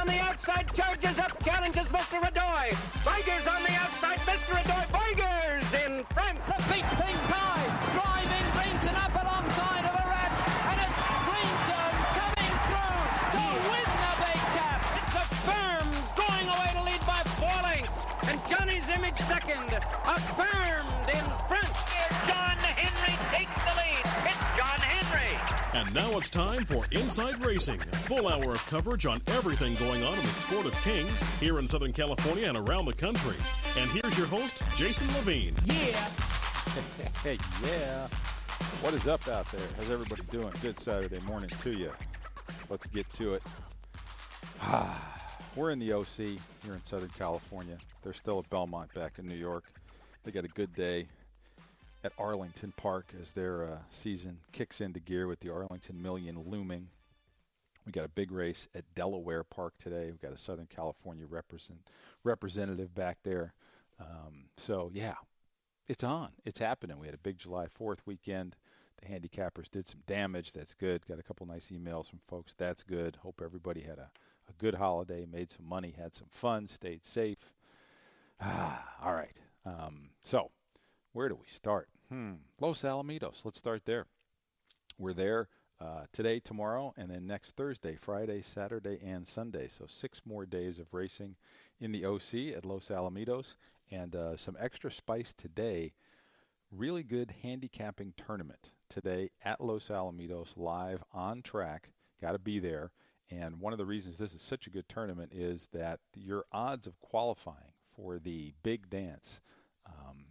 On the outside. Charges up. Challenges Mr. Radoy. Tigers on the outside. Mr. Radoy. Tigers in front. The big pink pie driving Brinton up alongside of a rat. And it's Brinton coming through to win the big cap. It's a firm going away to lead by four lengths. And Johnny's image second. Affirmed in And now it's time for Inside Racing, a full hour of coverage on everything going on in the sport of kings here in Southern California and around the country. And here's your host, Jason Levine. Yeah. Hey, yeah. What is up out there? How's everybody doing? Good Saturday morning to you. Let's get to it. We're in the OC here in Southern California. They're still at Belmont back in New York. They got a good day at Arlington Park as their uh, season kicks into gear with the Arlington Million looming. We got a big race at Delaware Park today. We've got a Southern California represent, representative back there. Um, so, yeah, it's on. It's happening. We had a big July 4th weekend. The handicappers did some damage. That's good. Got a couple nice emails from folks. That's good. Hope everybody had a, a good holiday, made some money, had some fun, stayed safe. Ah, all right. Um, so, where do we start? Hmm. Los Alamitos. Let's start there. We're there uh, today, tomorrow, and then next Thursday, Friday, Saturday, and Sunday. So six more days of racing in the OC at Los Alamitos, and uh, some extra spice today. Really good handicapping tournament today at Los Alamitos, live on track. Got to be there. And one of the reasons this is such a good tournament is that your odds of qualifying for the big dance um,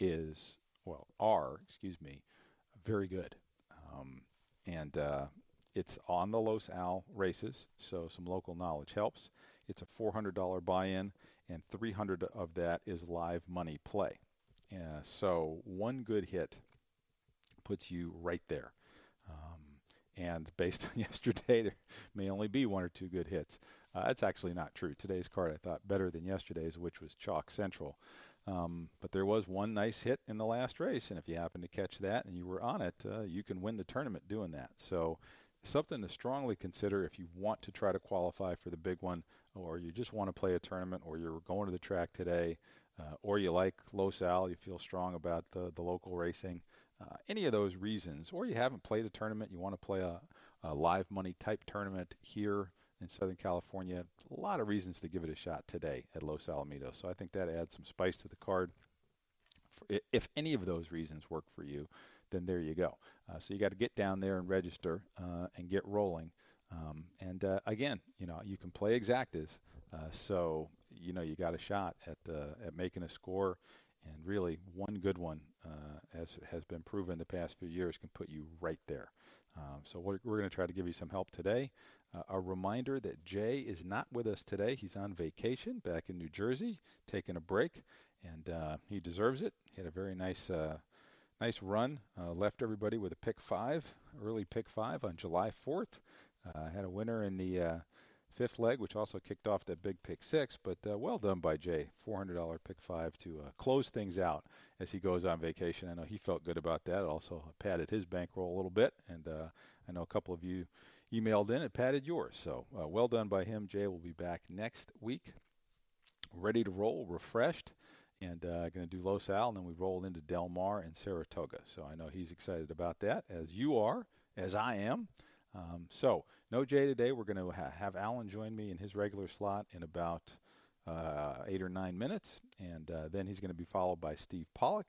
is well are excuse me very good. Um, and uh, it's on the Los Al races so some local knowledge helps. It's a $400 buy-in and 300 of that is live money play. Uh, so one good hit puts you right there. Um, and based on yesterday there may only be one or two good hits. Uh, that's actually not true. Today's card i thought better than yesterday's which was chalk central um, but there was one nice hit in the last race, and if you happen to catch that and you were on it, uh, you can win the tournament doing that. So, something to strongly consider if you want to try to qualify for the big one, or you just want to play a tournament, or you're going to the track today, uh, or you like Los Al, you feel strong about the, the local racing. Uh, any of those reasons, or you haven't played a tournament, you want to play a, a live money type tournament here in Southern California. A lot of reasons to give it a shot today at Los Alamitos. So I think that adds some spice to the card. If any of those reasons work for you, then there you go. Uh, so you got to get down there and register uh, and get rolling. Um, and uh, again, you know, you can play exactas. Uh, so you know you got a shot at uh, at making a score. And really, one good one, uh, as has been proven the past few years, can put you right there. Um, so we're, we're going to try to give you some help today. Uh, a reminder that Jay is not with us today. He's on vacation back in New Jersey, taking a break, and uh, he deserves it. He had a very nice, uh, nice run. Uh, left everybody with a pick five, early pick five on July 4th. Uh, had a winner in the uh, fifth leg, which also kicked off that big pick six. But well done by Jay. $400 pick five to close things out as he goes on vacation. I know he felt good about that. Also padded his bankroll a little bit, and I know a couple of you emailed in and padded yours. So uh, well done by him. Jay will be back next week, ready to roll, refreshed, and uh, going to do Los Al, and then we roll into Del Mar and Saratoga. So I know he's excited about that, as you are, as I am. Um, so no Jay today. We're going to ha- have Alan join me in his regular slot in about uh, eight or nine minutes, and uh, then he's going to be followed by Steve Pollock.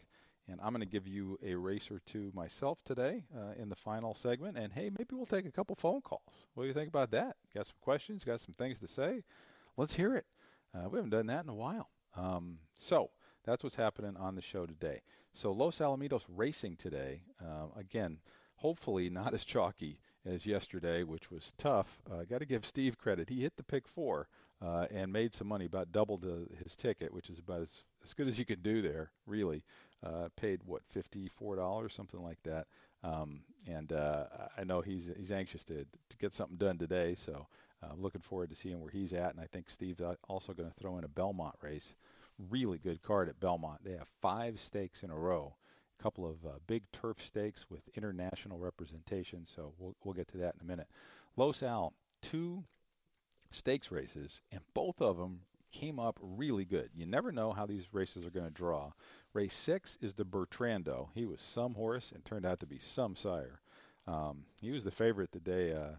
And I'm going to give you a race or two myself today uh, in the final segment. And hey, maybe we'll take a couple phone calls. What do you think about that? Got some questions? Got some things to say? Let's hear it. Uh, we haven't done that in a while. Um, so that's what's happening on the show today. So Los Alamitos racing today. Uh, again, hopefully not as chalky as yesterday, which was tough. I uh, got to give Steve credit. He hit the pick four uh, and made some money, about doubled his ticket, which is about as, as good as you could do there, really. Uh, paid what fifty four dollars, something like that. Um, and uh, I know he's he's anxious to to get something done today, so I'm uh, looking forward to seeing where he's at. And I think Steve's also going to throw in a Belmont race. Really good card at Belmont. They have five stakes in a row a couple of uh, big turf stakes with international representation. So we'll, we'll get to that in a minute. Los Al, two stakes races, and both of them came up really good. You never know how these races are going to draw. Race six is the Bertrando. He was some horse and turned out to be some sire. Um, he was the favorite the day uh,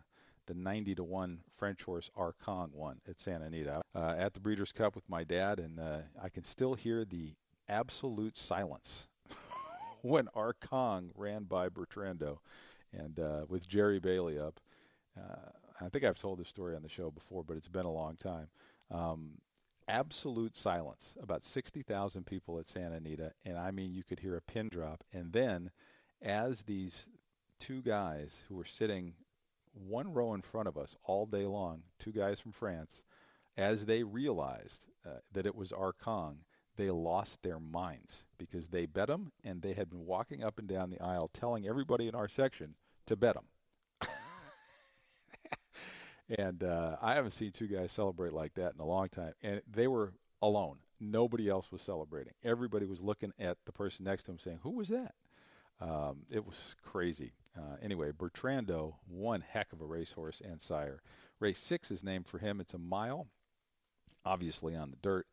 the 90 to 1 French horse Arcangues won at Santa Anita. Uh, at the Breeders' Cup with my dad, and uh, I can still hear the absolute silence when Arcangues ran by Bertrando and uh, with Jerry Bailey up. Uh, I think I've told this story on the show before, but it's been a long time. Um, absolute silence. About 60,000 people at Santa Anita, and I mean, you could hear a pin drop. And then, as these two guys who were sitting one row in front of us all day long, two guys from France, as they realized uh, that it was Arcangues, they lost their minds because they bet him and they had been walking up and down the aisle telling everybody in our section to bet him. And uh, I haven't seen two guys celebrate like that in a long time. And they were alone. Nobody else was celebrating. Everybody was looking at the person next to him saying, Who was that? Um, it was crazy. Uh, anyway, Bertrando, one heck of a racehorse and sire. Race six is named for him. It's a mile, obviously on the dirt.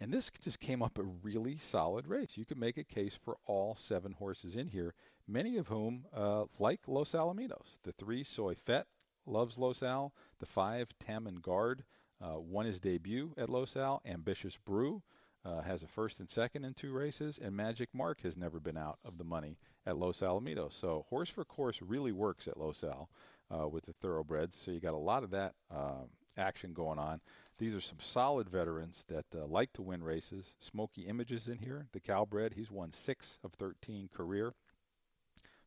And this just came up a really solid race. You could make a case for all seven horses in here, many of whom uh, like Los Alamitos. The three, Soy Fett, loves Los Al. The five, Tam and Guard, uh, won his debut at Los Al. Ambitious Brew uh, has a first and second in two races. And Magic Mark has never been out of the money at Los Alamitos. So horse for course really works at Los Al uh, with the thoroughbreds. So you got a lot of that um, action going on. These are some solid veterans that uh, like to win races. Smoky Images in here, the Calbred. He's won six of 13 career.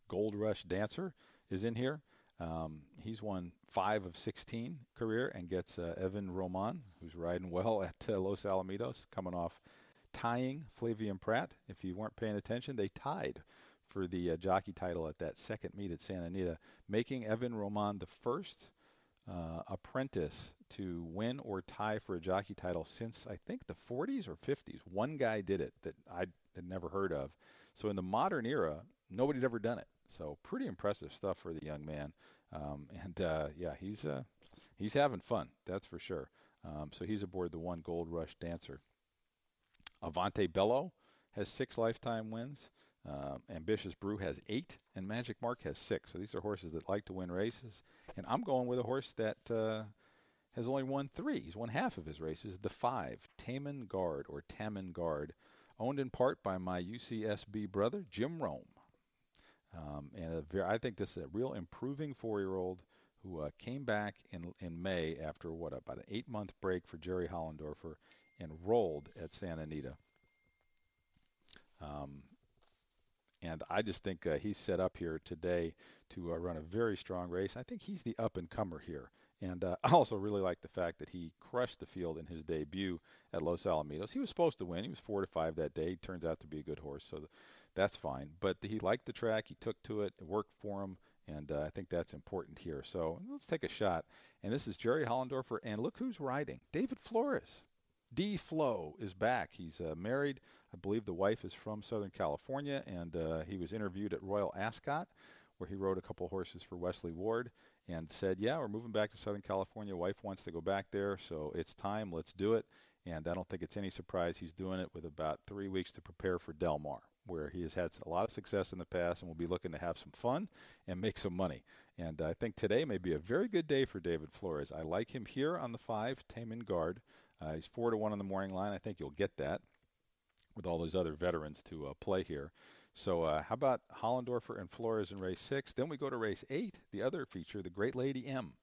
Gold Rush Dancer is in here. Um, he's won five of 16 career and gets uh, Evin Roman, who's riding well at uh, Los Alamitos, coming off tying Flavien Pratt. If you weren't paying attention, they tied for the uh, jockey title at that second meet at Santa Anita, making Evin Roman the first uh, apprentice to win or tie for a jockey title since I think the 40s or 50s. One guy did it that I had never heard of. So in the modern era, nobody had ever done it. So pretty impressive stuff for the young man. Um, and uh, yeah, he's uh, he's having fun. That's for sure. Um, so he's aboard the one Gold Rush Dancer. Avante Bello has six lifetime wins. Uh, Ambitious Brew has eight, and Magic Mark has six. So these are horses that like to win races. And I'm going with a horse that uh, has only won three. He's won half of his races. The five, Taman Guard or Taman Guard, owned in part by my UCSB brother, Jim Rome. Um, and very, I think this is a real improving four-year-old who uh, came back in in May after what about an eight-month break for Jerry Hollendorfer, enrolled at Santa Anita. Um, and I just think uh, he's set up here today to uh, run a very strong race. I think he's the up and comer here. And uh, I also really like the fact that he crushed the field in his debut at Los Alamitos. He was supposed to win. He was four to five that day. Turns out to be a good horse, so that's fine. But he liked the track. He took to it. It worked for him. And uh, I think that's important here. So let's take a shot. And this is Jerry Hollendorfer. And look who's riding David Flores. D Flow is back. He's uh, married. I believe the wife is from Southern California, and uh, he was interviewed at Royal Ascot, where he rode a couple horses for Wesley Ward, and said, "Yeah, we're moving back to Southern California. Wife wants to go back there, so it's time. Let's do it." And I don't think it's any surprise he's doing it with about three weeks to prepare for Del Mar, where he has had a lot of success in the past and will be looking to have some fun and make some money. And I think today may be a very good day for David Flores. I like him here on the five, Taman Guard. Uh, he's four to one on the morning line. I think you'll get that with all those other veterans to uh, play here. So uh, how about Hollendorfer and Flores in race six? Then we go to race eight, the other feature, the Great Lady M,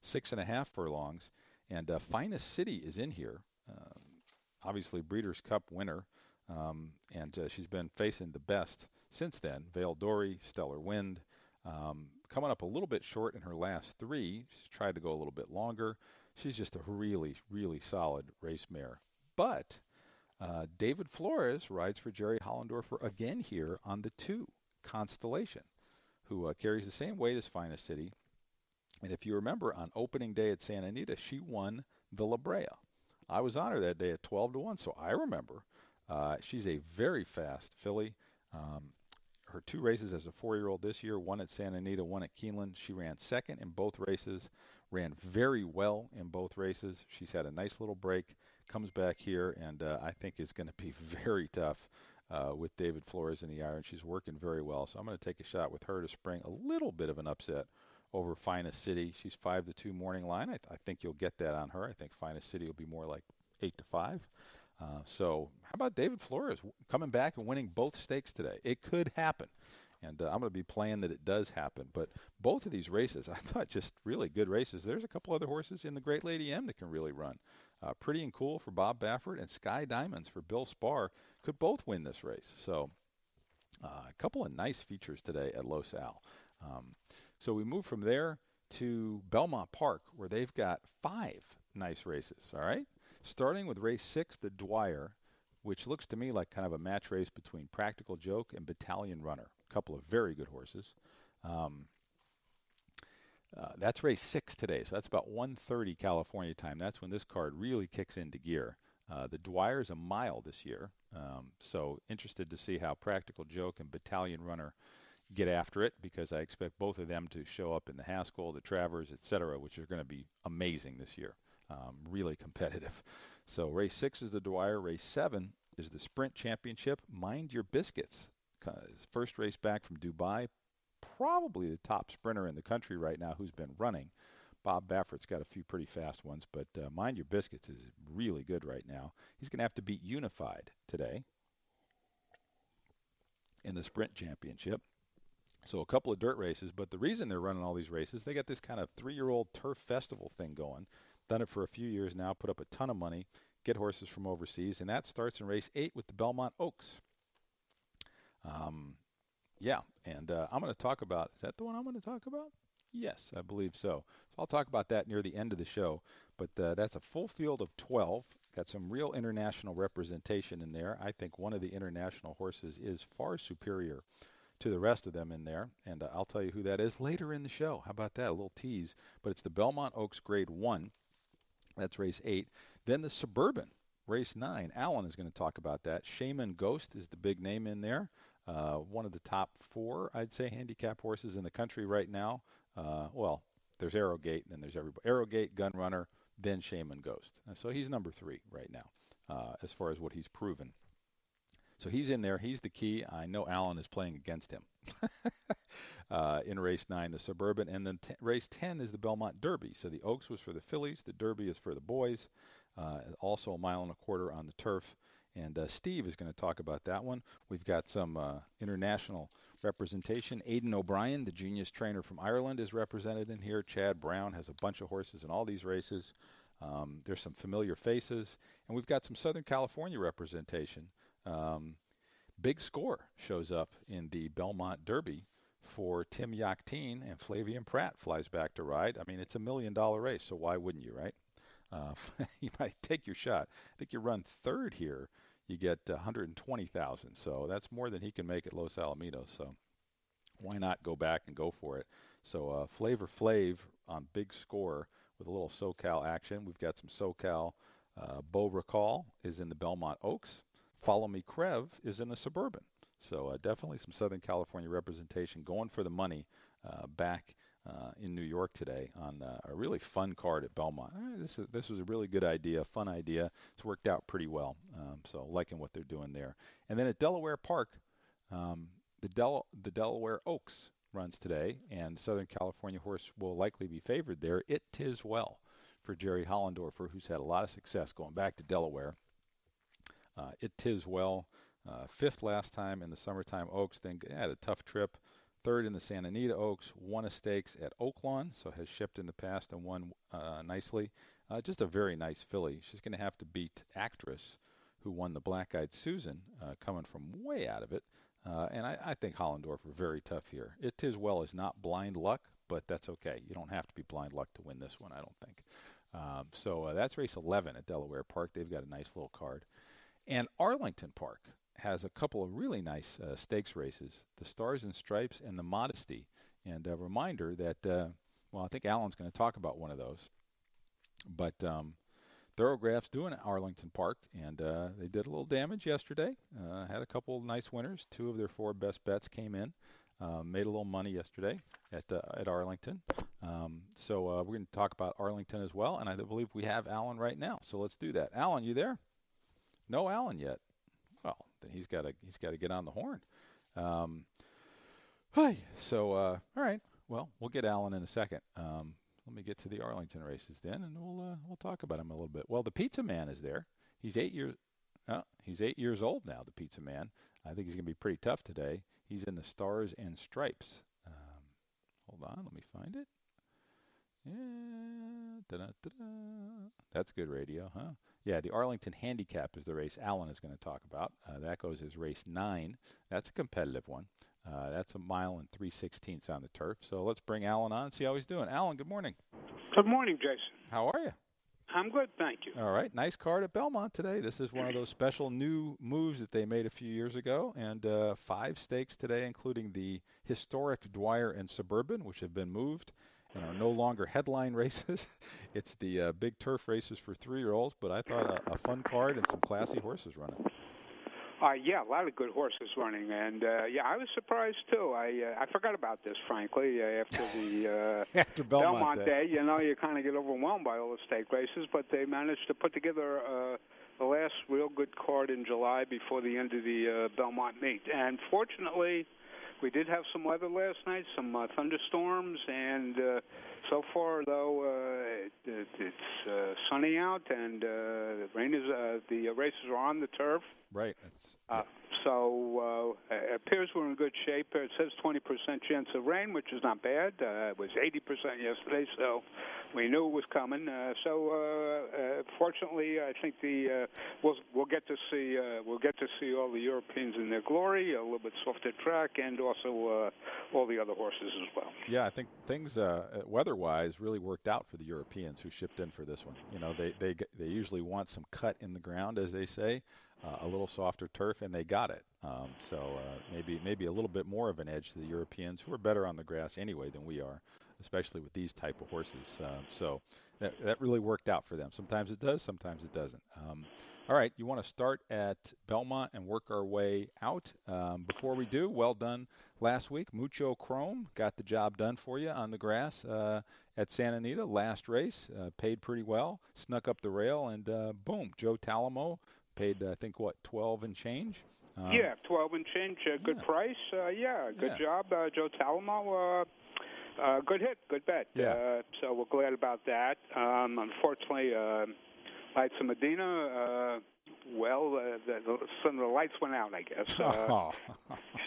six and a half furlongs, and uh, Finest City is in here. Um, obviously, Breeders' Cup winner, um, and uh, she's been facing the best since then. Vale Dori, Stellar Wind, um, coming up a little bit short in her last three. She's tried to go a little bit longer. She's just a really, really solid race mare. But uh, David Flores rides for Jerry Hollendorfer again here on the two Constellation, who uh, carries the same weight as Finest City. And if you remember, on opening day at Santa Anita, she won the La Brea. I was on her that day at 12 to 1, so I remember. Uh, she's a very fast filly. Um, her two races as a four-year-old this year, one at Santa Anita, one at Keeneland. She ran second in both races, ran very well in both races. She's had a nice little break, comes back here, and uh, I think is going to be very tough uh, with David Flores in the iron. She's working very well, so I'm going to take a shot with her to spring a little bit of an upset over Finest City. She's five to two morning line. I, th- I think you'll get that on her. I think Finest City will be more like eight to five. Uh, so, how about David Flores coming back and winning both stakes today? It could happen. And uh, I'm going to be playing that it does happen. But both of these races, I thought just really good races. There's a couple other horses in the Great Lady M that can really run. Uh, Pretty and Cool for Bob Baffert and Sky Diamonds for Bill Spawr could both win this race. So uh, a couple of nice features today at Los Al. Um, so we move from there to Belmont Park, where they've got five nice races. All right, starting with race six, the Dwyer, which looks to me like kind of a match race between Practical Joke and Battalion Runner. A couple of very good horses. Um, uh, that's race six today, so that's about 1:30 California time. That's when this card really kicks into gear. Uh, the is a mile this year, um, so interested to see how Practical Joke and Battalion Runner get after it because I expect both of them to show up in the Haskell, the Travers, etc., which are going to be amazing this year. Um, really competitive. So race six is the Dwyer. Race seven is the Sprint Championship. Mind your biscuits. First race back from Dubai. Probably the top sprinter in the country right now who's been running. Bob Baffert's got a few pretty fast ones, but uh, Mind Your Biscuits is really good right now. He's going to have to beat Unified today in the Sprint Championship. So a couple of dirt races, but the reason they're running all these races, they got this kind of three-year-old turf festival thing going. Done it for a few years now, put up a ton of money, get horses from overseas, and that starts in race eight with the Belmont Oaks. Um, yeah, and uh, I'm going to talk about. Is that the one I'm going to talk about? Yes, I believe so. So I'll talk about that near the end of the show. But uh, that's a full field of 12. Got some real international representation in there. I think one of the international horses is far superior to the rest of them in there. And uh, I'll tell you who that is later in the show. How about that? A little tease. But it's the Belmont Oaks Grade 1. That's race 8. Then the Suburban, race 9. Alan is going to talk about that. Shaman Ghost is the big name in there. Uh, one of the top four, I'd say, handicap horses in the country right now. Uh, well, there's Arrogate, and then there's everybody. Arrogate, Gun Runner, then Shaman Ghost. So he's number three right now uh, as far as what he's proven. So he's in there. He's the key. I know Alan is playing against him uh, in race nine, the Suburban. And then t- race 10 is the Belmont Derby. So the Oaks was for the fillies, the Derby is for the boys. Uh, also a mile and a quarter on the turf. And uh, Steve is going to talk about that one. We've got some uh, international representation. Aidan O'Brien, the genius trainer from Ireland, is represented in here. Chad Brown has a bunch of horses in all these races. Um, there's some familiar faces. And we've got some Southern California representation. Um, big score shows up in the Belmont Derby for Tim Yakteen, and Flavien Pratt flies back to ride. I mean, it's a million dollar race, so why wouldn't you, right? Uh, you might take your shot. I think you run third here, you get 120,000. So that's more than he can make at Los Alamitos. So why not go back and go for it? So uh, Flavor Flav on big score with a little SoCal action. We've got some SoCal. Uh, Recall is in the Belmont Oaks. Follow Me Crev is in the Suburban. So uh, definitely some Southern California representation going for the money uh, back uh, in New York today on uh, a really fun card at Belmont. Uh, this is, this was a really good idea, fun idea. It's worked out pretty well. Um, so liking what they're doing there. And then at Delaware Park, um, the Del- the Delaware Oaks runs today, and Southern California horse will likely be favored there. It Tiz Well for Jerry Hollendorfer, who's had a lot of success going back to Delaware. Uh, It Tiz Well. Uh, fifth last time in the summertime Oaks, then had a tough trip. Third in the Santa Anita Oaks, won a stakes at Oaklawn, so has shipped in the past and won uh, nicely. Uh, just a very nice filly. She's going to have to beat Actress, who won the Black Eyed Susan, uh, coming from way out of it. Uh, and I, I think Hollendorfer very tough here. It Tiz Well is not blind luck, but that's okay. You don't have to be blind luck to win this one, I don't think. Um, so uh, that's race 11 at Delaware Park. They've got a nice little card. And Arlington Park has a couple of really nice uh, stakes races the Stars and Stripes and the Modesty. And a reminder that, uh, well, I think Alan's going to talk about one of those. But um, Thoro-Graph's doing Arlington Park, and uh, they did a little damage yesterday. Uh, had a couple of nice winners. Two of their four best bets came in. Um, made a little money yesterday at uh, at Arlington. Um, so uh, we're going to talk about Arlington as well, and I believe we have Alan right now. So let's do that. Alan, you there? No Alan yet. Well, then he's got to he's got to get on the horn. Um, hi. So uh, all right. Well, we'll get Alan in a second. Um, let me get to the Arlington races then, and we'll uh, we'll talk about him a little bit. Well, the Pizza Man is there. He's eight years. Uh, he's eight years old now. The Pizza Man. I think he's going to be pretty tough today. He's in the Stars and Stripes. Um, hold on, let me find it. Yeah, that's good radio, huh? Yeah, the Arlington Handicap is the race Alan is going to talk about. Uh, that goes as race nine. That's a competitive one. Uh, that's a mile and three sixteenths on the turf. So let's bring Alan on and see how he's doing. Alan, good morning. Good morning, Jason. How are you? I'm good, thank you. All right, nice card at Belmont today. This is one of those special new moves that they made a few years ago, and uh, five stakes today, including the historic Dwyer and Suburban, which have been moved and are no longer headline races. it's the uh, big turf races for three-year-olds, but I thought a, a fun card and some classy horses running. Uh, yeah, a lot of good horses running, and uh, yeah, I was surprised too. I uh, I forgot about this, frankly, uh, after the uh, after Belmont, Belmont Day. You know, you kind of get overwhelmed by all the stake races, but they managed to put together uh, the last real good card in July before the end of the uh, Belmont meet. And fortunately, we did have some weather last night, some uh, thunderstorms, and uh, so far though uh, it, it's uh, sunny out, and uh, the rain is uh, the races are on the turf. Right. It's, uh, so uh, it appears we're in good shape. It says 20% chance of rain, which is not bad. Uh, it was 80% yesterday, so we knew it was coming. Uh, so uh, uh, fortunately, I think the uh, we'll we'll get to see uh, we'll get to see all the Europeans in their glory, a little bit softer track, and also uh, all the other horses as well. Yeah, I think things uh, weather-wise really worked out for the Europeans who shipped in for this one. You know, they they they usually want some cut in the ground, as they say uh, a little softer turf, and they got it. Um, so uh, maybe maybe a little bit more of an edge to the Europeans, who are better on the grass anyway than we are, especially with these type of horses. Uh, so that that really worked out for them. Sometimes it does, sometimes it doesn't. Um, all right, you want to start at Belmont and work our way out. Um, before we do, well done last week. Mucho Chrome got the job done for you on the grass uh, at Santa Anita. Last race, uh, paid pretty well, snuck up the rail, and uh, boom, Joe Talamo paid I think what twelve and change. Um, yeah, twelve and change. Uh, good yeah. price. Uh, yeah, good Yeah. job, uh, Joe Talamo. Uh, uh, good hit, good bet. Yeah. Uh, so we're glad about that. Um, unfortunately, uh, Lights of Medina. Uh, well, uh, the, the, some of the lights went out, I guess. Uh, Oh.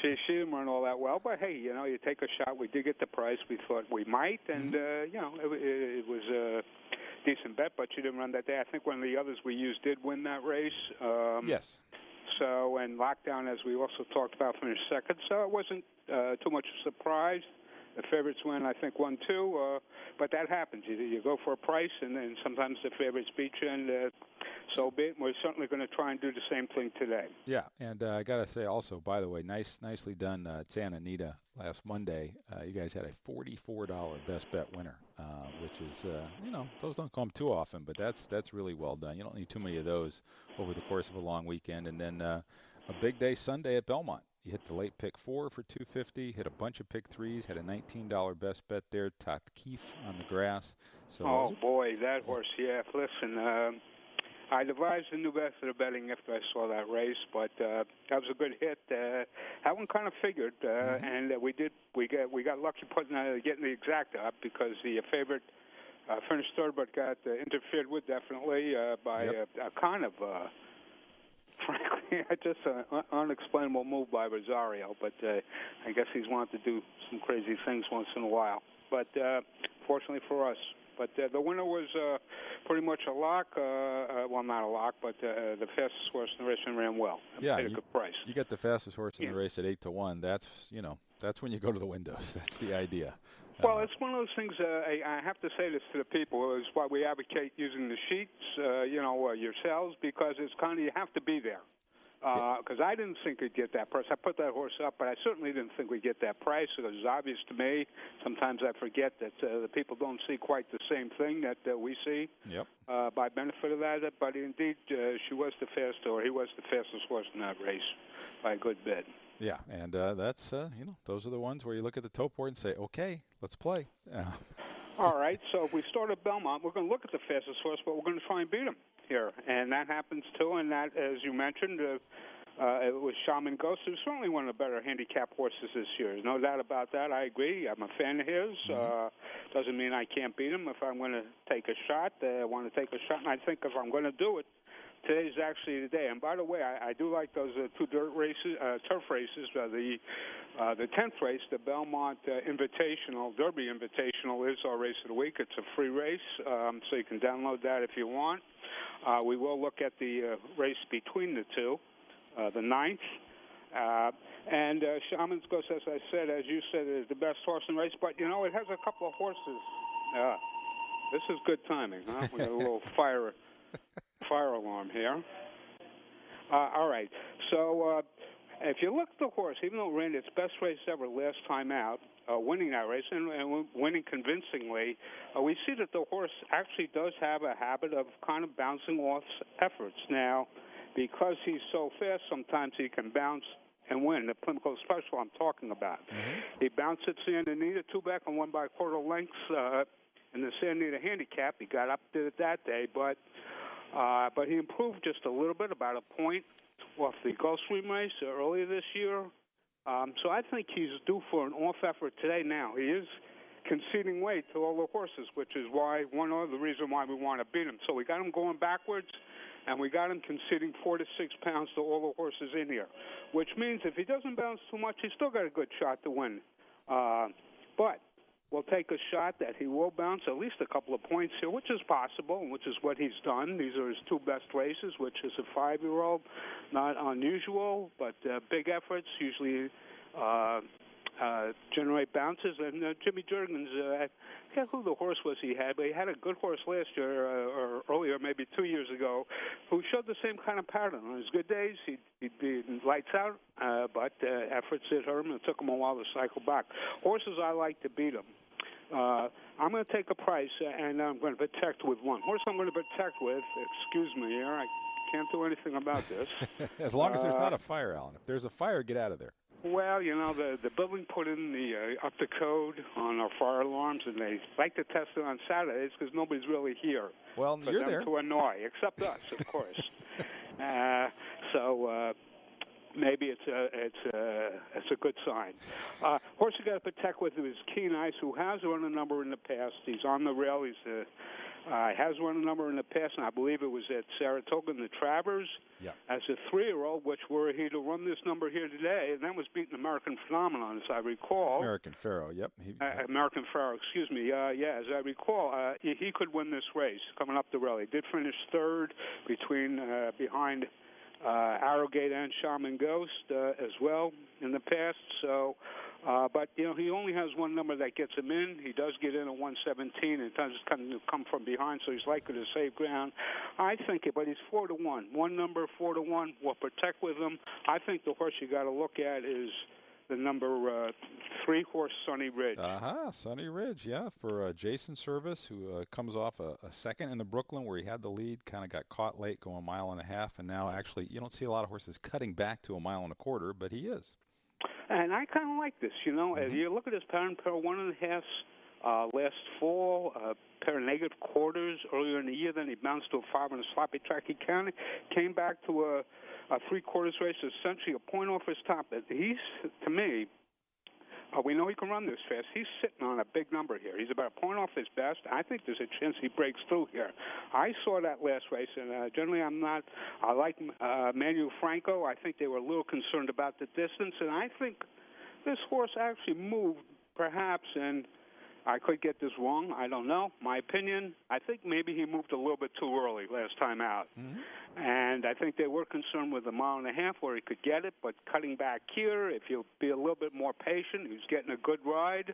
she she didn't run all that well, but hey, you know, you take a shot. We did get the price we thought we might, and uh, you know, it, it, it was a decent bet, but she didn't run that day. I think one of the others we used did win that race. Um, yes. So, and lockdown, as we also talked about, finished second. So it wasn't uh, too much of a surprise. The favorites win, I think, one two. Uh, but that happens. You, you go for a price, and then sometimes the favorites beat you, and uh, so be it. We're certainly going to try and do the same thing today. Yeah, and uh, I gotta say also, by the way, nice, nicely done uh, Santa Anita last Monday. Uh, you guys had a forty-four dollar best bet winner, uh, which is, uh, you know, those don't come too often, but that's that's really well done. You don't need too many of those over the course of a long weekend, and then uh, a big day Sunday at Belmont. You hit the late pick four for 250, hit a bunch of pick threes, had a $19 best bet there, Tot Keefe on the grass. So oh boy, that horse! Yeah, listen. Um, I devised a new method of the betting after I saw that race, but uh, that was a good hit. Uh, that one kind of figured, uh, and uh, we did we got we got lucky putting uh, getting the exact up because the favorite Uh, finished third, but got uh, interfered with definitely uh, by Yep. a, a kind of, uh, frankly, just an unexplainable move by Rosario. But uh, I guess he's wanted to do some crazy things once in a while. But uh, fortunately for us. But uh, the winner was uh, pretty much a lock. Uh, uh, well, not a lock, but uh, the fastest horse in the race and ran well. Yeah, paid a you- good price. You get the fastest horse in Yeah. the race at eight to one. That's you know that's when you go to the windows. That's the idea. Well, Uh, it's one of those things. Uh, I, I have to say this to the people is why we advocate using the sheets. Uh, you know, uh, yourselves because it's kind of you have to be there. Because I didn't think we'd get that price. I put that horse up, but I certainly didn't think we'd get that price. It was obvious to me. Sometimes I forget that uh, the people don't see quite the same thing that uh, we see Yep. uh, by benefit of that. But indeed, uh, she was the fastest, or he was the fastest horse in that race by a good bit. Yeah, and uh, that's uh, you know those are the ones where you look at the tote board and say, okay, let's play. Uh, All right, so if we start at Belmont, we're going to look at the fastest horse, but we're going to try and beat him here, and that happens too. And that, as you mentioned, uh, uh, it was Shaman Ghost, who's certainly one of the better handicap horses this year. There's no doubt about that. I agree. I'm a fan of his. Uh, doesn't mean I can't beat him. If I'm going to take a shot, uh, I want to take a shot, and I think if I'm going to do it, today's actually the day. And by the way, I, I do like those uh, two dirt races, uh, turf races. Uh, the uh, the tenth race, the Belmont uh, Invitational Derby Invitational, is our race of the week. It's a free race, um, so you can download that if you want. Uh, we will look at the uh, race between the two, uh, the ninth. Uh, and uh, Shaman's Ghost, as I said, as you said, is the best horse in the race. But you know, it has a couple of horses. Uh, this is good timing, huh? We got a little fire fire alarm here. Uh, all right. So uh, if you look at the horse, even though it ran its best race ever last time out, uh, winning that race and, and winning convincingly, uh, we see that the horse actually does have a habit of kind of bouncing off efforts. Now, because he's so fast, sometimes he can bounce and win. The Pimlico Special I'm talking about. He bounced at Santa Anita, two back and one by a quarter lengths uh, in the Santa Anita handicap. He got up to it that day, but uh, but he improved just a little bit, about a point off the Gulfstream race earlier this year. Um, so I think he's due for an off effort today. Now he is conceding weight to all the horses, which is why one of the reason why we want to beat him. So we got him going backwards, and we got him conceding four to six pounds to all the horses in here, which means if he doesn't bounce too much, he's still got a good shot to win. Uh, but we'll take a shot that he will bounce at least a couple of points here, which is possible, which is what he's done. These are his two best races, which is a five-year-old, not unusual, but uh, big efforts usually uh, uh, generate bounces. And uh, Jimmy Jerkens, uh, I forget who the horse was he had, but he had a good horse last year uh, or earlier, maybe two years ago, who showed the same kind of pattern. On his good days, he'd, he'd be lights out, uh, but uh, efforts hurt him. It took him a while to cycle back. Horses I like to beat him. Uh, I'm going to take a price, uh, and I'm going to protect with one horse. I'm going to protect with. Excuse me, here. I can't do anything about this. as long as there's Uh, not a fire, Alan. If there's a fire, get out of there. Well, you know, the the building put in the uh, up the code on our fire alarms, and they like to test it on Saturdays because nobody's really here Well, for you're them there. to annoy, except us, of course. uh, so uh, maybe it's a it's a it's a good sign. Uh, horse you got to protect with is Keen Ice, who has run a number in the past. He's on the rail. He's uh, uh, has run a number in the past, and I believe it was at Saratoga in the Travers Yeah. as a three-year-old, which were he to run this number here today, and that was beating American Phenomenon, as I recall. American Pharoah. Yep. He, Uh, American Pharoah, excuse me. Uh, yeah, as I recall, uh, he, he could win this race coming up the rail. He did finish third between uh, behind uh, Arrogate and Shaman Ghost uh, as well in the past. So, uh, but you know, he only has one number that gets him in. He does get in at 117 and does kind of come from behind, so he's likely to save ground. I think it, but he's four to one. One number, four to one. Will protect with him. I think the horse you got to look at is the number uh, three horse Sunny Ridge. Uh-huh, Sunny Ridge, yeah, for uh, Jason Servis, who uh, comes off a, a second in the Brooklyn where he had the lead, kind of got caught late, going a mile and a half, and now actually you don't see a lot of horses cutting back to a mile and a quarter, but he is. And I kind of like this, you know. Mm-hmm. As you look at his pattern, pair one and a half uh, last fall, uh, pair of negative quarters earlier in the year. Then he bounced to a five on a sloppy track. He kind of came back to a, a three quarters race, is essentially a point off his top. He's to me Uh, we know he can run this fast. He's sitting on a big number here. He's about a point off his best. I think there's a chance he breaks through here. I saw that last race, and uh, generally I'm not. I like uh, Manuel Franco. I think they were a little concerned about the distance, and I think this horse actually moved perhaps and I could get this wrong. I don't know. My opinion, I think maybe he moved a little bit too early last time out. Mm-hmm. And I think they were concerned with a mile and a half where he could get it, but cutting back here, if he'll be a little bit more patient, he's getting a good ride.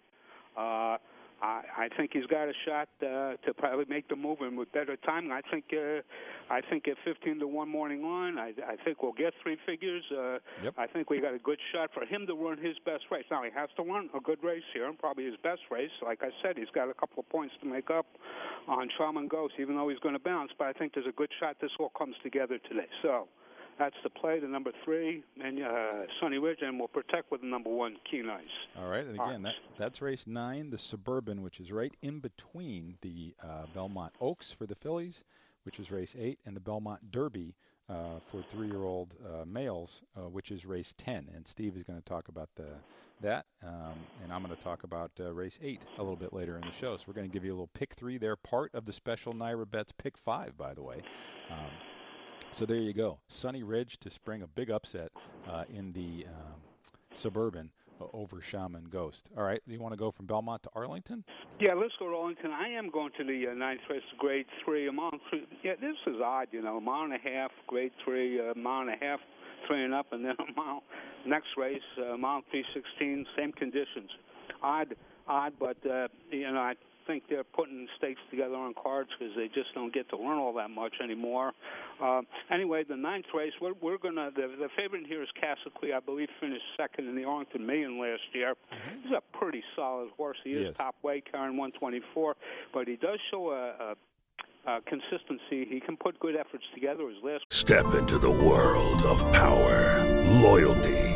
Uh, I, I think he's got a shot uh, to probably make the move and with better timing. I think uh, I think at 15 to one morning line, I, I think we'll get three figures. Uh, yep. I think we got a good shot for him to run his best race. Now he has to run a good race here, and probably his best race. Like I said, he's got a couple of points to make up on Shaman Ghost, even though he's going to bounce. But I think there's a good shot this all comes together today. So. That's the play, the number three, and uh, Sunny Ridge, and we'll protect with the number one, Keen Ice. All right, and again, that, that's race nine, the Suburban, which is right in between the uh, Belmont Oaks for the fillies, which is race eight, and the Belmont Derby uh, for three-year-old uh, males, uh, which is race ten. And Steve is going to talk about the that, um, and I'm going to talk about uh, race eight a little bit later in the show. So we're going to give you a little pick three there, part of the special NYRA Bets pick five, by the way. Um, so there you go. Sunny Ridge to spring a big upset uh, in the um, suburban uh, over Shaman Ghost. All right, you want to go from Belmont to Arlington? Yeah, let's go to Arlington. I am going to the uh, ninth race, grade three, a mile three. Yeah, this is odd, you know, a mile and a half, grade three, a mile and a half, three and up, and then a mile. Next race, uh, mile three sixteen, same conditions. Odd, odd, but uh, you know, I think they're putting stakes together on cards because they just don't get to learn all that much anymore. Uh, anyway, the ninth race, we're, we're going to, the, the favorite here is Kasaqui. I believe finished second in the Arlington Million last year. Mm-hmm. He's a pretty solid horse. He is yes. top weight, carrying 124, but he does show a, a uh, consistency. He can put good efforts together. His last step into the world of power, loyalty,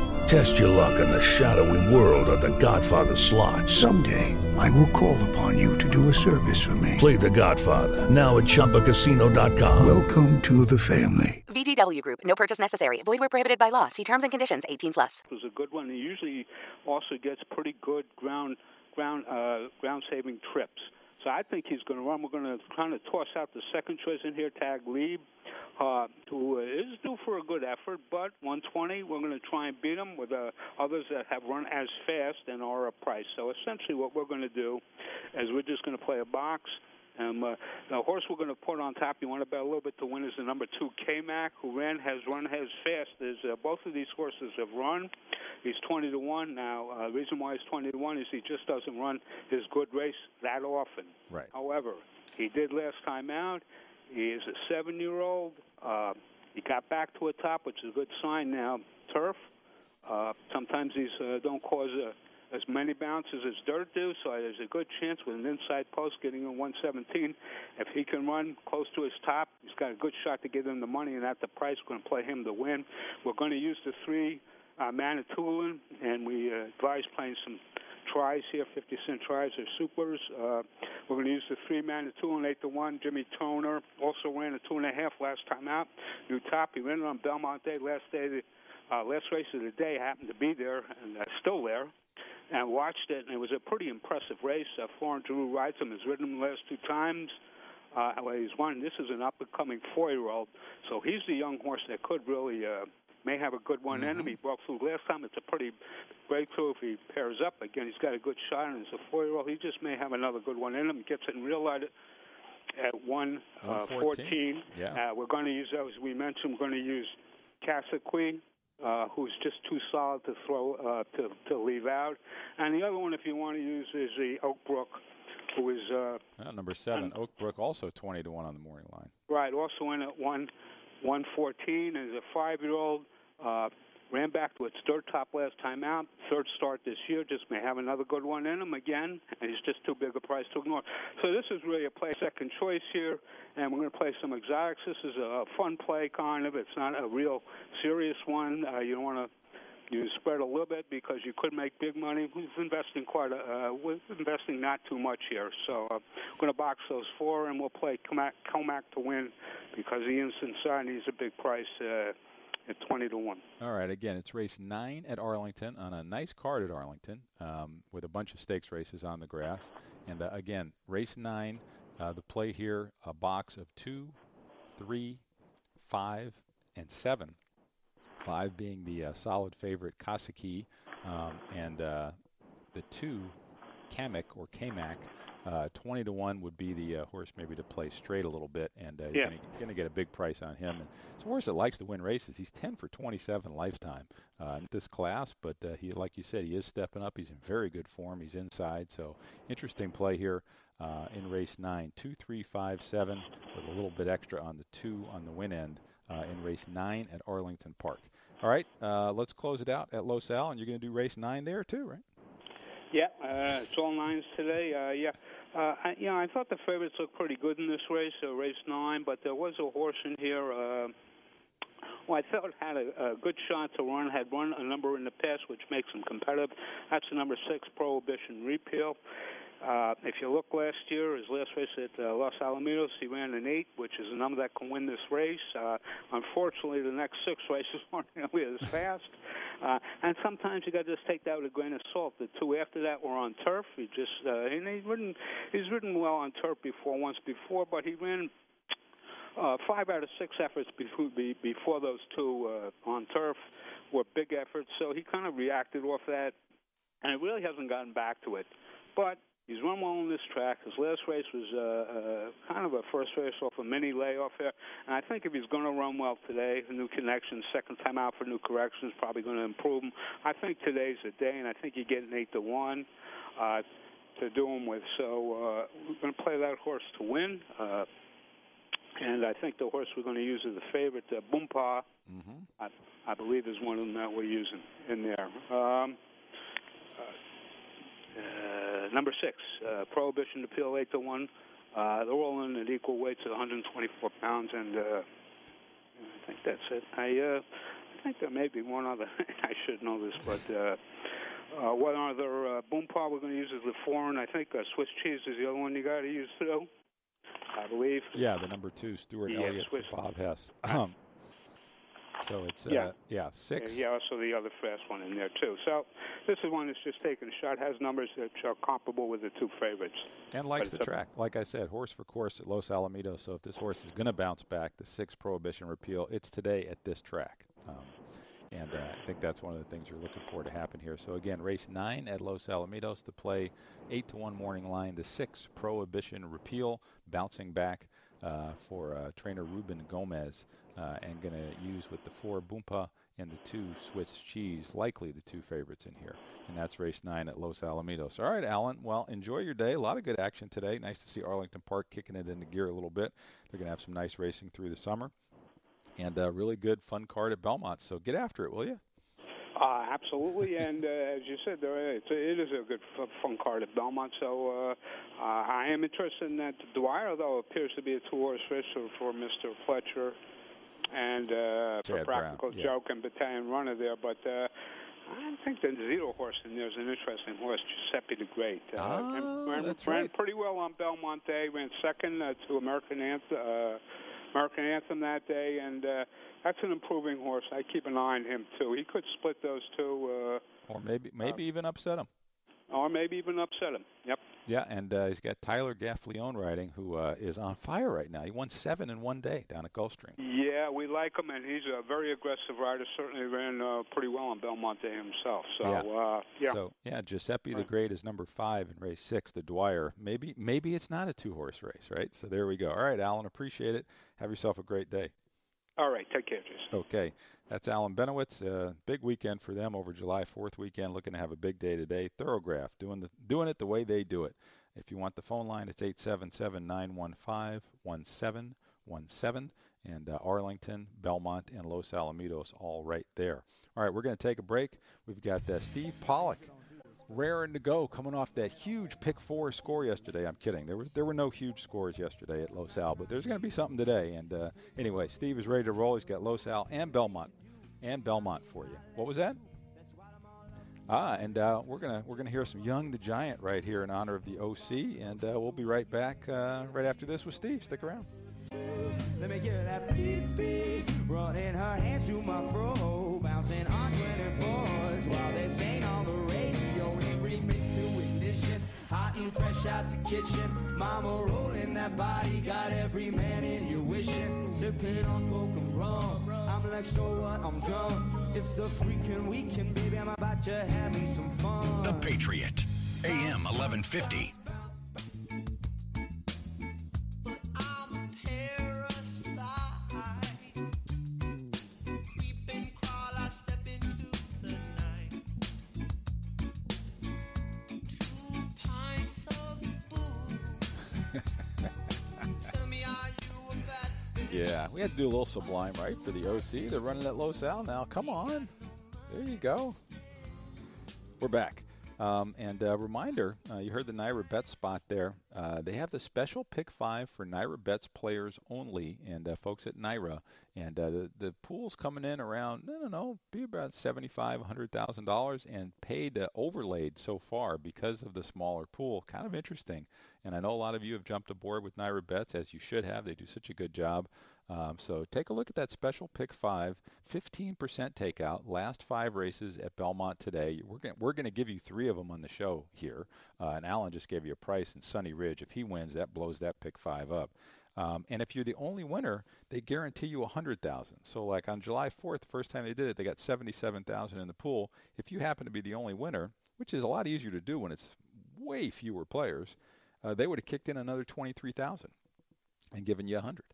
Test your luck in the shadowy world of the Godfather slot. Someday, I will call upon you to do a service for me. Play the Godfather, now at ChumbaCasino.com. Welcome to the family. VGW Group, no purchase necessary. Void where prohibited by law. See terms and conditions 18 plus. was a good one. He usually also gets pretty good ground, ground, uh, ground saving trips. So I think he's going to run. We're going to kind of toss out the second choice in here, Taghleeb, uh, who is due for a good effort, but 120, we're going to try and beat him with uh, others that have run as fast and are a price. So essentially what we're going to do is we're just going to play a box. Um, uh, the horse we're going to put on top, you want to bet a little bit to win, is the number two K-Mac, who ran, has run as fast as uh, both of these horses have run. He's 20 to 1 now. Uh, the reason why he's 20 to 1 is he just doesn't run his good race that often. Right. However, he did last time out. He is a seven year old. Uh, he got back to a top, which is a good sign now. Turf. Uh, sometimes these uh, don't cause uh, as many bounces as dirt do, so there's a good chance with an inside post getting a 117. If he can run close to his top, he's got a good shot to give him the money, and at the price, we're going to play him to win. We're going to use the three uh, Manitoulin, and we uh, advise playing some tries here, 50 cent tries or supers. Uh, we're going to use the three man to two and eight to one. Jimmy Toner also ran a two and a half last time out. New top. He ran it on Belmont Day last day. Uh, last race of the day happened to be there and uh, still there. And watched it, and it was a pretty impressive race. Uh, Florent Geroux rides him. Has ridden him the last two times. Uh, he's won. This is an up-and-coming four-year-old, so he's the young horse that could really uh, may have a good one Mm-hmm. enemy. Broke through last time. It's a pretty breakthrough if he pairs up. Again, he's got a good shot, and it's a four-year-old. He just may have another good one in him. Gets it in real light at one uh, 114. fourteen. Yeah. Uh, we're going to use, as we mentioned, we're going to use Kasaqui. Uh, who's just too solid to throw uh, to to leave out, and the other one, if you want to use, is the Oakbrook, who is uh, Uh, number seven, Oakbrook, also 20 to 1 on the morning line. Right. Also in at one, one fourteen is a five-year-old. Uh, ran back to its third top last time out. Third start this year. Just may have another good one in him again, and he's just too big a price to ignore. So this is really a play second choice here, and we're going to play some exotics. This is a fun play, kind of. It's not a real serious one. Uh, you don't want to you spread a little bit because you could make big money. We're investing quite a, uh, we're investing not too much here. So uh, I'm going to box those four, and we'll play Comac, Comac to win because the instant sign he's a big price. Uh, at 20 to 1. All right, again, it's race nine at Arlington on a nice card at Arlington um, with a bunch of stakes races on the grass. And uh, again, race nine, uh, the play here, a box of two, three, five, and seven. Five being the uh, solid favorite Kasaqui, um, and uh, the two, Kamek or Kamak. Uh, 20 to 1 would be the uh, horse maybe to play straight a little bit, and uh, yeah. you're going to get a big price on him. And it's a horse that likes to win races. He's 10 for 27 lifetime uh, in this class, but uh, he, like you said, he is stepping up. He's in very good form. He's inside, so interesting play here uh, in race 9. 2, 3, 5, 7 with a little bit extra on the 2 on the win end in race 9 at Arlington Park. All right, let's close it out at Los Al, and you're going to do race 9 there too, right? Yeah, uh, it's all nines today. Uh, yeah, uh, I, know, I thought the favorites looked pretty good in this race, uh, race nine, but there was a horse in here. Uh, well, I felt had a, a good shot to run. Had run a number in the past, which makes him competitive. That's the number six Prohibition Repeal. Uh, if you look last year, his last race at uh, Los Alamitos, he ran an eight, which is a number that can win this race. Uh, unfortunately, the next six races weren't nearly as fast. Uh, and sometimes you got to just take that with a grain of salt. The two after that were on turf. He just uh, and he's ridden he's ridden well on turf before once before, but he ran uh, five out of six efforts before, before those two uh, on turf were big efforts. So he kind of reacted off that, and it really hasn't gotten back to it. But He's run well on this track. His last race was uh, uh, kind of a first race off a mini layoff here, and I think if he's going to run well today, the new connections, second time out for new corrections, probably going to improve him. I think today's the day, and I think you get an eight to one uh, to do him with. So uh, we're going to play that horse to win. Uh, and I think the horse we're going to use as the favorite, uh, Boompa, mm-hmm. I, I believe is one of them that we're using in there. Um, uh, number six, uh, Prohibition Appeal 8 to 1. Uh, they're all in at equal weights at 124 pounds, and uh, I think that's it. I, uh, I think there may be one other. I should know this, but uh, uh, one other uh, Boompa we're going to use is the foreign. I think uh, Swiss cheese is the other one you got to use too. I believe. Yeah, the number two, Stuart yeah, Elliott Swiss. Bob Hess. Um, so it's Yeah. uh, yeah six. Yeah, also the other fast one in there too. So this is one that's just taking a shot. Has numbers that are comparable with the two favorites. And likes the it's a- track. Like I said, horse for course at Los Alamitos. So if this horse is going to bounce back, the six prohibition repeal, it's today at this track. Um, and uh, I think that's one of the things you're looking for to happen here. So again, race nine at Los Alamitos to play eight to one morning line. The six prohibition repeal bouncing back uh, for uh, trainer Ruben Gomez, uh, and going to use with the four Boompa and the two Swiss cheese, likely the two favorites in here. And that's race nine at Los Alamitos. All right, Alan. Well, enjoy your day. A lot of good action today. Nice to see Arlington Park kicking it into gear a little bit. They're going to have some nice racing through the summer. And a really good, fun card at Belmont. So get after it, will you? Uh, absolutely, and uh, as you said, there it's a, it is a good f- fun card at Belmont. So uh, uh, I am interested in that. Dwyer, though, appears to be a two-horse race for, for Mr. Pletcher, and uh, for Practical Brown, yeah. Joke and Battalion Runner there. But uh, I think the Zito horse in there is an interesting horse, Giuseppe the Great. Uh, and ran, that's ran right. pretty well on Belmont Day. Ran second uh, to American Anthem. Uh, American Anthem that day, and uh, that's an improving horse. I keep an eye on him too. He could split those two, uh, Or maybe maybe even upset him. uh, or maybe even upset him. Yep. Yeah, and uh, he's got Tyler Gaffalione riding, who uh, is on fire right now. He won seven in one day down at Gulfstream. Yeah, we like him, and he's a very aggressive rider. Certainly ran uh, pretty well on Belmont Day himself. So Yeah. uh, yeah. So yeah, Giuseppe the Great is number five in race six. The Dwyer. Maybe maybe it's not a two horse race, right? So there we go. All right, Alan, appreciate it. Have yourself a great day. All right. Take care, Jason. Okay, that's Alan Benowitz. Uh, big weekend for them over July 4th weekend. Looking to have a big day today. Thoro-Graph doing the doing it the way they do it. If you want the phone line, it's 877-915-1717 and uh, Arlington, Belmont, and Los Alamitos all right there. All right, we're going to take a break. We've got uh, Steve Pollock raring to go, coming off that huge pick four score yesterday. I'm kidding. There were there were no huge scores yesterday at Los Al, but there's going to be something today. And uh, anyway, Steve is ready to roll. He's got Los Al and Belmont, and Belmont for you. What was that? Ah, and uh, we're gonna we're gonna hear some Young the Giant right here in honor of the OC, and uh, we'll be right back uh, right after this with Steve. Stick around. Let me get that beep beep, running her hands my fro, bouncing on 24s while on the radio. Ignition, hot and fresh out the kitchen. Mama rolling that body, got every man in here wishing. Sipping on coke and rum, I'm like, so what? I'm drunk. It's the freaking weekend, baby. I'm about to have me some fun. The Patriot, AM 1150. Had to do a little sublime, right, for the OC. They're running at Los Al now. Come on. There you go. We're back. Um, and a reminder, uh, you heard the NYRA Bet spot there. Uh, they have the special pick five for NYRA Bets players only, and uh, folks at NYRA. And uh, the the pool's coming in around no no no, be about seventy five hundred thousand dollars, and paid uh, overlaid so far because of the smaller pool. Kind of interesting. And I know a lot of you have jumped aboard with NYRA Bets as you should have. They do such a good job. Um, so take a look at that special pick five, 15% takeout, last five races at Belmont today. We're going we're gonna give you three of them on the show here. Uh, and Alan just gave you a price in Sunny Ridge. If he wins, that blows that pick five up. Um, and if you're the only winner, they guarantee you a hundred thousand. So, like on July 4th, the first time they did it, they got seventy-seven thousand in the pool. If you happen to be the only winner, which is a lot easier to do when it's way fewer players, uh, they would have kicked in another twenty-three thousand and given you a hundred.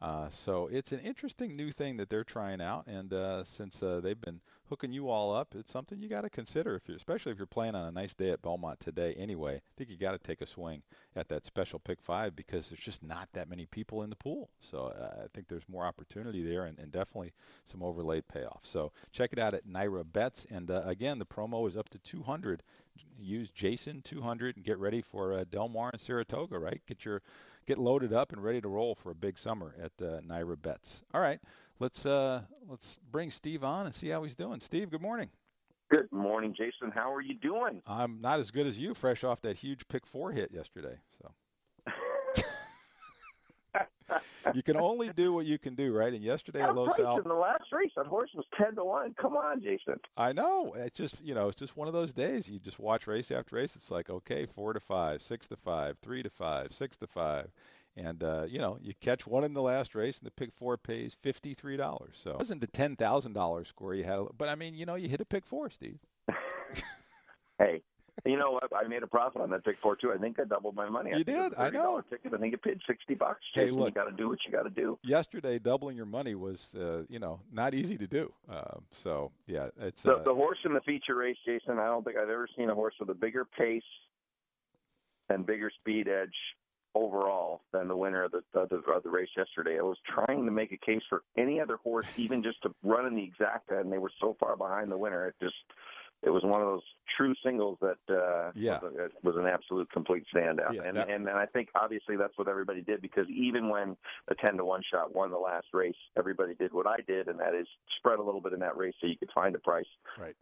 Uh, so it's an interesting new thing that they're trying out, and uh, since uh, they've been hooking you all up, it's something you got to consider, if you're, especially if you're playing on a nice day at Belmont today. Anyway, I think you got to take a swing at that special pick five because there's just not that many people in the pool. So uh, I think there's more opportunity there, and, and, definitely some overlaid payoff. So check it out at NYRA Bets, and uh, again, the promo is up to 200. Use Jason 200 and get ready for uh, Del Mar and Saratoga. Right, get your get loaded up and ready to roll for a big summer at uh, NYRA Bets. All right, let's uh, let's bring Steve on and see how he's doing. Steve, good morning. Good morning, Jason. How are you doing? I'm not as good as you, fresh off that huge pick four hit yesterday. So you can only do what you can do, right? And yesterday at Los Al, in the last race, that horse was ten to one. Come on, Jason. I know. It's just you know, it's just one of those days. You just watch race after race. It's like okay, four to five, six to five, three to five, six to five. And uh, you know, you catch one in the last race, and the pick four pays fifty three dollars. So it wasn't the ten thousand dollars score you had, but I mean, you know, you hit a pick four, Steve. hey, you know what? I made a profit on that pick four too. I think I doubled my money. You I did. I know. Ticket. I think it paid sixty bucks. Hey, look, you got to do what you got to do. Yesterday, doubling your money was, uh, you know, not easy to do. Uh, so yeah, it's the, uh, the horse in the feature race, Jason. I don't think I've ever seen a horse with a bigger pace and bigger speed edge overall than the winner of the, of the, of the race yesterday. I was trying to make a case for any other horse, even just to run in the exacta, and they were so far behind the winner. It just it was one of those true singles that uh, yeah. was, a, was an absolute complete standout. Yeah, and, that... and and I think obviously that's what everybody did because even when the ten to one shot won the last race, everybody did what I did, and that is spread a little bit in that race so you could find a price. Right.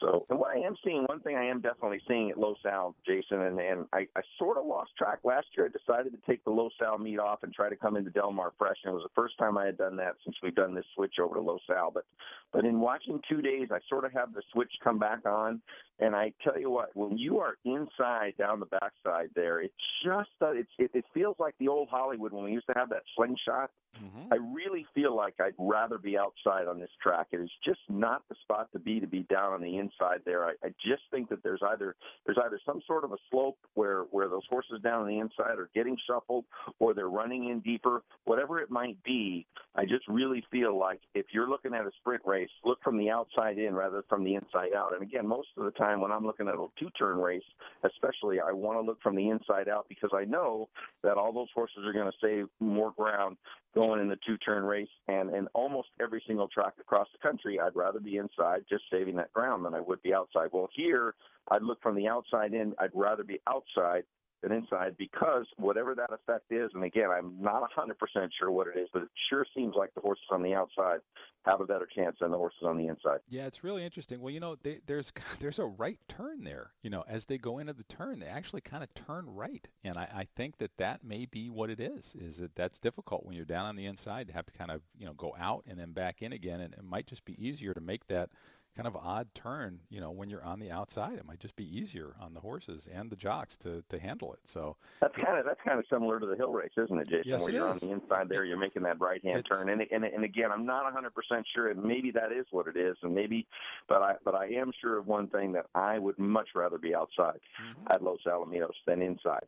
So, and what I am seeing, one thing I am definitely seeing at Los Al, Jason, and, and I, I sort of lost track last year. I decided to take the Los Al meet off and try to come into Del Mar fresh, and it was the first time I had done that since we've done this switch over to Los Al. But, but in watching two days, I sort of have the switch come back on, and I tell you what, when you are inside down the backside there, it just uh, it's, it, it feels like the old Hollywood when we used to have that slingshot. Mm-hmm. I really feel like I'd rather be outside on this track. It is just not the spot to be to be down on the inside there. I, I just think that there's either there's either some sort of a slope where where those horses down on the inside are getting shuffled, or they're running in deeper. Whatever it might be, I just really feel like if you're looking at a sprint race, look from the outside in rather than from the inside out. And again, most of the time when I'm looking at a two-turn race, especially, I want to look from the inside out because I know that all those horses are going to save more ground going in the two turn race and in almost every single track across the country I'd rather be inside just saving that ground than I would be outside. Well here I'd look from the outside in, I'd rather be outside than inside because whatever that effect is, and again, I'm not 100% sure what it is, but it sure seems like the horses on the outside have a better chance than the horses on the inside. Yeah, it's really interesting. Well, you know, they, there's there's a right turn there. You know, as they go into the turn, they actually kind of turn right, and I, I think that that may be what it is. Is that that's difficult when you're down on the inside to have to kind of you know go out and then back in again, and it might just be easier to make that kind of odd turn, you know, when you're on the outside. It might just be easier on the horses and the jocks to, to handle it. So that's kind of that's kind of similar to the hill race, isn't it, Jason? Yes, Where it you're is. on the inside there, you're making that right hand turn, and, and and again, I'm not 100 percent sure, and maybe that is what it is, and maybe, but I but I am sure of one thing that I would much rather be outside Mm-hmm. at Los Alamitos than inside.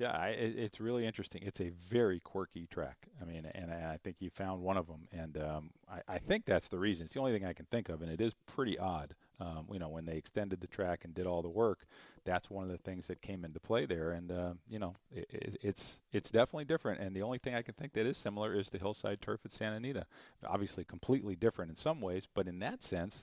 Yeah, I, it's really interesting. It's a very quirky track. I mean, and I think you found one of them, and um, I, I think that's the reason. It's the only thing I can think of, and it is pretty odd. Um, you know, when they extended the track and did all the work, that's one of the things that came into play there. And uh, you know, it, it, it's it's definitely different. And the only thing I can think that is similar is the hillside turf at Santa Anita. Obviously, completely different in some ways, but in that sense,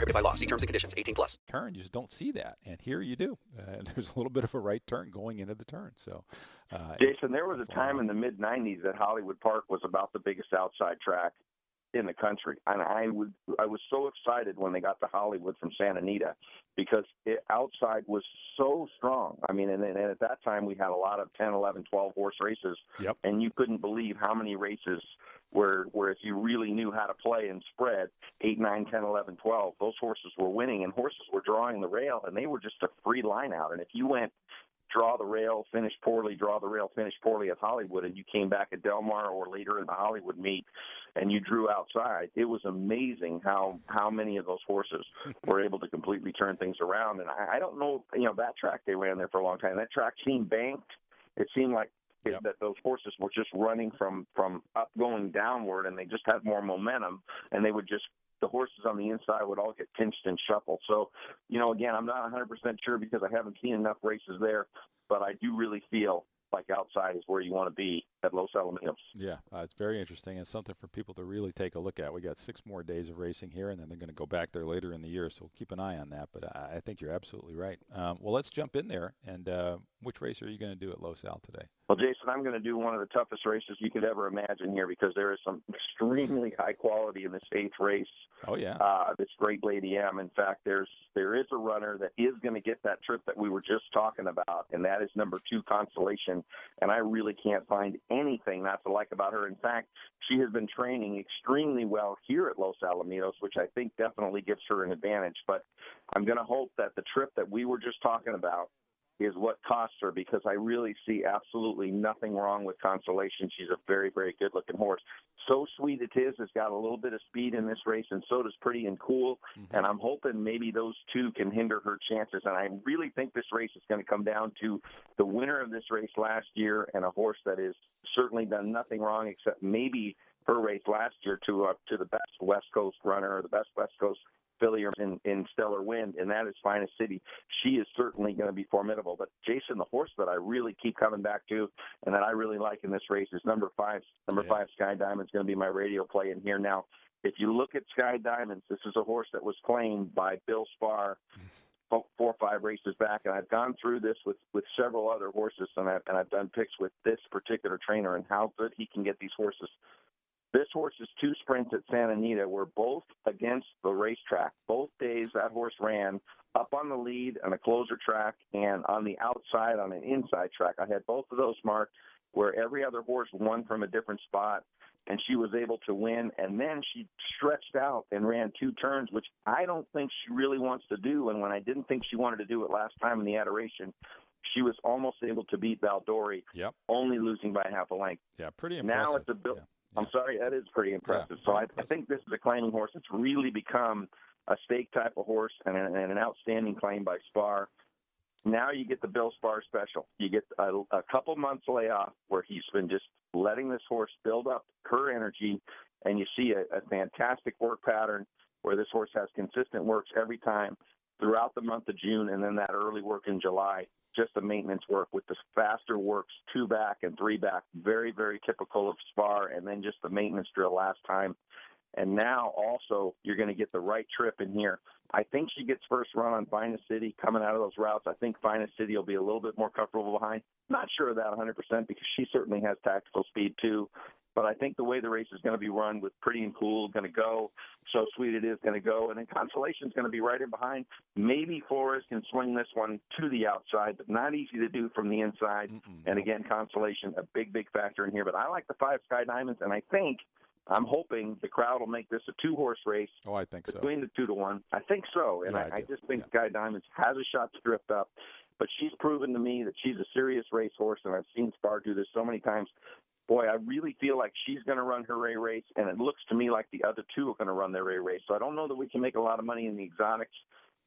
prohibited by law. See terms and conditions. 18 plus. turn. You just don't see that, and here you do. Uh, there's a little bit of a right turn going into the turn. So, uh, Jason, there was a time in the mid '90s that Hollywood Park was about the biggest outside track in the country, and I would I was so excited when they got to Hollywood from Santa Anita because it, outside was so strong. I mean, and, and at that time we had a lot of 10, 11, 12 horse races, Yep. and you couldn't believe how many races where where if you really knew how to play and spread 8 9 10 11 12 those horses were winning and horses were drawing the rail and they were just a free line out. And if you went draw the rail finish poorly draw the rail finish poorly at Hollywood and you came back at Del Mar or later in the Hollywood meet and you drew outside it was amazing how how many of those horses were able to completely turn things around. And I, I don't know you know that track they ran there for a long time that track seemed banked. It seemed like is that those horses were just running from from up going downward and they just had more momentum and they would just the horses on the inside would all get pinched and shuffled so you know again i'm not 100% sure because i haven't seen enough races there but i do really feel like outside is where you want to be at Los Alamitos. Yeah, uh, it's very interesting and something for people to really take a look at. We got six more days of racing here, and then they're going to go back there later in the year, so keep an eye on that. But I, I think you're absolutely right. Um, well, let's jump in there. And uh, which race are you going to do at Los Al today? Well, Jason, I'm going to do one of the toughest races you could ever imagine here because there is some extremely high quality in this eighth race. Oh yeah, uh, this Great Lady M. In fact, there's there is a runner that is going to get that trip that we were just talking about, and that is number two Constellation. And I really can't find anything not to like about her. In fact, she has been training extremely well here at Los Alamitos, which I think definitely gives her an advantage. But I'm going to hope that the trip that we were just talking about is what costs her because I really see absolutely nothing wrong with Constellation. She's a very, very good looking horse. So sweet it is. It's got a little bit of speed in this race, and so does Pretty and Cool. And I'm hoping maybe those two can hinder her chances. And I really think this race is going to come down to the winner of this race last year and a horse that has certainly done nothing wrong except maybe her race last year to uh, to the best West Coast runner or the best West Coast filly in, in Stellar Wind, and that is Finest City. She is certainly going to be formidable. But Jason, the horse that I really keep coming back to, and that I really like in this race is number five. Number five, Sky Diamond's going to be my radio play in here now. If you look at Sky Diamonds, this is a horse that was claimed by Bill Spawr four or five races back, and I've gone through this with with several other horses, and I've and I've done picks with this particular trainer and how good he can get these horses. This horse's two sprints at Santa Anita were both against the racetrack. Both days that horse ran up on the lead on a closer track and on the outside on an inside track. I had both of those marked where every other horse won from a different spot and she was able to win and then she stretched out and ran two turns which I don't think she really wants to do and when I didn't think she wanted to do it last time in the adoration she was almost able to beat Vale Dori yep. only losing by half a length. Yeah, pretty impressive. Now it's a bill. I'm sorry, that is pretty impressive. so I, I think this is a claiming horse that's really become a stake type of horse and, a, and an outstanding claim by Spawr. Now you get the Bill Spawr special. You get a, a couple months layoff where he's been just letting this horse build up her energy, and you see a, a fantastic work pattern where this horse has consistent works every time throughout the month of June, and then that early work in July. Just the maintenance work with the faster works, two back and three back, very, very typical of Spawr, and then just the maintenance drill last time. And now also you're going to get the right trip in here. I think she gets first run on Finest City coming out of those routes. I think Finest City will be a little bit more comfortable behind. Not sure of that 100% because she certainly has tactical speed too. But I think the way the race is going to be run with Pretty and Cool going to go, So Sweet It Is going to go, and then Constellation is going to be right in behind. Maybe Flores can swing this one to the outside, but not easy to do from the inside. Mm-mm. And again, Constellation, a big, big factor in here. But I like the five Sky Diamonds, and I think – I'm hoping the crowd will make this a two horse race. Oh, I think between so. the two to one. I think so, and yeah, I, I, I, just think yeah. Sky Diamonds has a shot to drift up. But she's proven to me that she's a serious racehorse, and I've seen Spawr do this so many times. Boy, I really feel like she's going to run her Ray race, and it looks to me like the other two are going to run their Ray race. So I don't know that we can make a lot of money in the exotics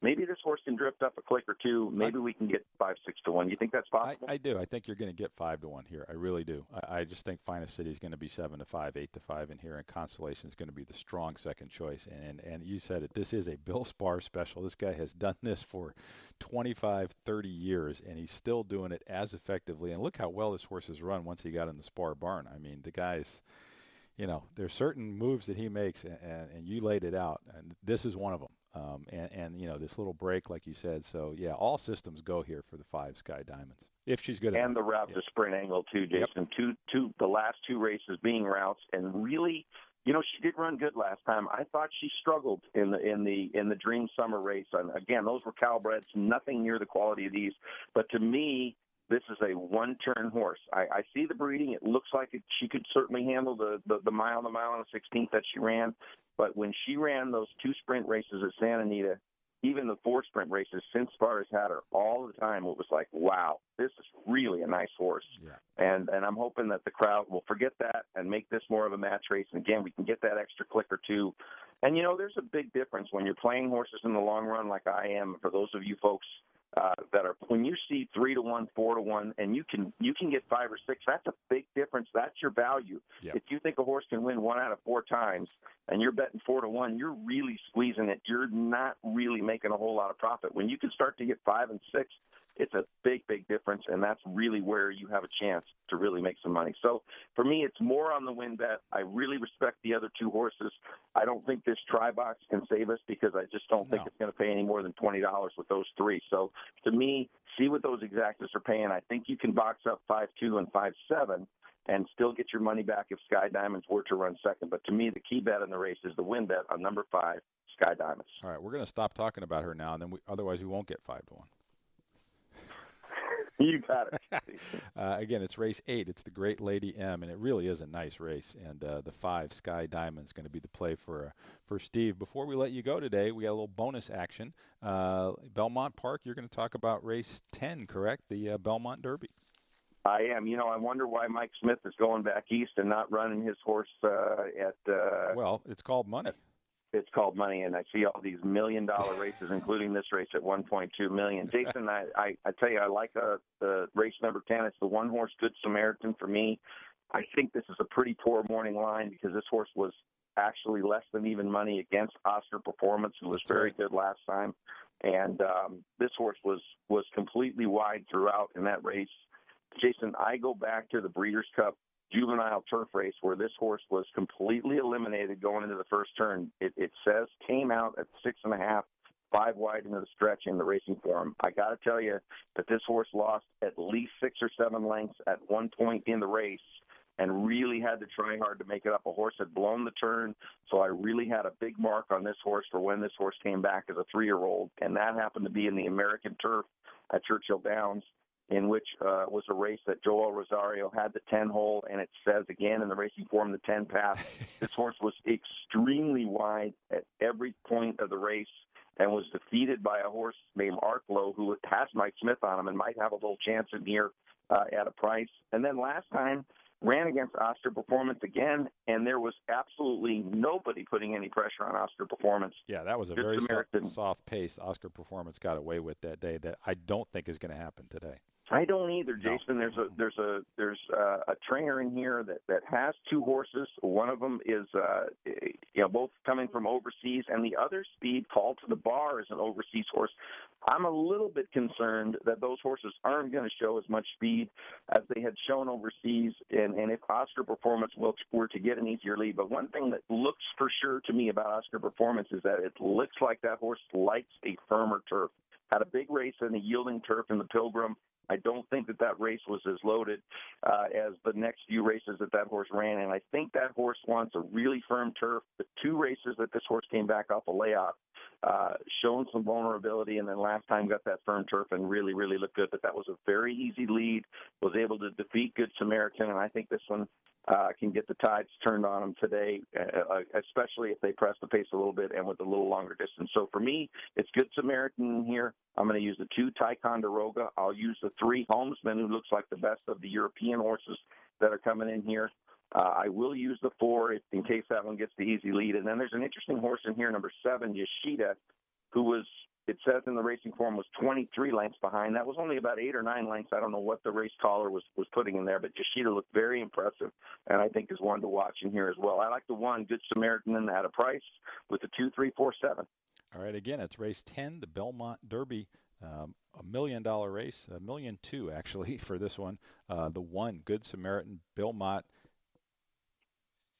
maybe this horse can drift up a click or two. Maybe we can get five, six to one. You think that's possible? I, I do. I think you're going to get five to one here. I really do. I, I just think Finest City is going to be seven to five, eight to five in here, and Constellation is going to be the strong second choice. And and you said it. This is a Bill Spawr special. This guy has done this for 25, 30 years, and he's still doing it as effectively. And look how well this horse has run once he got in the Spawr barn. I mean, the guy's you know, there's certain moves that he makes, and, and, you laid it out, and this is one of them. Um, and, and, you know, this little break, like you said. So, yeah, all systems go here for the five Sky Diamonds. If she's good And enough. the route yeah. to Sprint Angle, too, Jason. Yep. Two, two, the last two races being routes, and really, you know, she did run good last time. I thought she struggled in the in the in the Dream Summer race. And again, those were Cal-breds, nothing near the quality of these. But to me, this is a one-turn horse. I, I see the breeding. It looks like it, she could certainly handle the, the the mile, the mile and the 16th that she ran. But when she ran those two sprint races at Santa Anita, even the four sprint races since Spawr has had her all the time, it was like, wow, this is really a nice horse. Yeah. And and I'm hoping that the crowd will forget that and make this more of a match race. And again, we can get that extra click or two. And you know, there's a big difference when you're playing horses in the long run, like I am. For those of you folks uh, that are when you see three to one, four to one, and you can you can get five or six. That's a big difference. That's your value. Yep. If you think a horse can win one out of four times, and you're betting four to one, you're really squeezing it. You're not really making a whole lot of profit. When you can start to get five and six, it's a big, big difference, and that's really where you have a chance to really make some money. So for me, it's more on the win bet. I really respect the other two horses. I don't think this try box can save us because I just don't think No. it's going to pay any more than twenty dollars with those three. So to me, see what those exactas are paying. I think you can box up five two and five seven and still get your money back if Sky Diamonds were to run second. But to me, the key bet in the race is the win bet on number five, Sky Diamonds. All right, we're going to stop talking about her now, and then we, otherwise we won't get five to one. You got it. uh, again, it's race eight. It's the Great Lady M, and it really is a nice race. And uh, the five Sky Diamond is going to be the play for uh, for Steve. Before we let you go today, we got a little bonus action. Uh, Belmont Park. You're going to talk about race ten, correct? The uh, Belmont Derby. I am. You know, I wonder why Mike Smith is going back east and not running his horse uh, at. Uh, well, it's called money. It's called money, and I see all these million dollar races, including this race at 1.2 million. Jason, I, I, I tell you, I like uh, the race number 10. It's the one horse Good Samaritan for me. I think this is a pretty poor morning line because this horse was actually less than even money against Oscar Performance, who was very good last time, and um, this horse was was completely wide throughout in that race. Jason, I go back to the Breeders' Cup juvenile turf race where this horse was completely eliminated going into the first turn. It, it says came out at six and a half, five wide into the stretch in the racing form. I got to tell you that this horse lost at least six or seven lengths at one point in the race and really had to try hard to make it up. A horse had blown the turn, so I really had a big mark on this horse for when this horse came back as a three year old, and that happened to be in the American turf at Churchill Downs in which uh, was a race that Joel Rosario had the 10 hole, and it says again in the racing form the 10 pass. this horse was extremely wide at every point of the race and was defeated by a horse named Arklow, who has Mike Smith on him and might have a little chance in here uh, at a price. And then last time, ran against Oscar Performance again, and there was absolutely nobody putting any pressure on Oscar Performance. Yeah, that was a Good very soft, soft pace Oscar Performance got away with that day that I don't think is going to happen today. I don't either, Jason. There's a there's a there's uh, a trainer in here that that has two horses. One of them is uh, you know both coming from overseas, and the other speed called to the bar is an overseas horse. I'm a little bit concerned that those horses aren't going to show as much speed as they had shown overseas, and and if Oscar Performance will, were to get an easier lead. But one thing that looks for sure to me about Oscar Performance is that it looks like that horse likes a firmer turf. Had a big race in the yielding turf in the Pilgrim. I don't think that that race was as loaded uh, as the next few races that that horse ran, and I think that horse wants a really firm turf. The two races that this horse came back off a layoff, uh, shown some vulnerability, and then last time got that firm turf and really, really looked good. But that was a very easy lead. Was able to defeat Good Samaritan, and I think this one uh, can get the tides turned on them today, uh, especially if they press the pace a little bit and with a little longer distance. So for me, it's Good Samaritan here. I'm going to use the two Ticonderoga. I'll use the three Homesman, who looks like the best of the European horses that are coming in here. Uh, I will use the four if, in case that one gets the easy lead. And then there's an interesting horse in here, number seven, Yoshida, who was it says in the racing form was 23 lengths behind. That was only about eight or nine lengths. I don't know what the race caller was was putting in there, but Yoshida looked very impressive, and I think is one to watch in here as well. I like the one Good Samaritan at a price with the two, three, four, seven. All right, again, it's race 10, the Belmont Derby. Um, a million dollar race, a million two actually for this one. Uh, the one, Good Samaritan, Bill Mott,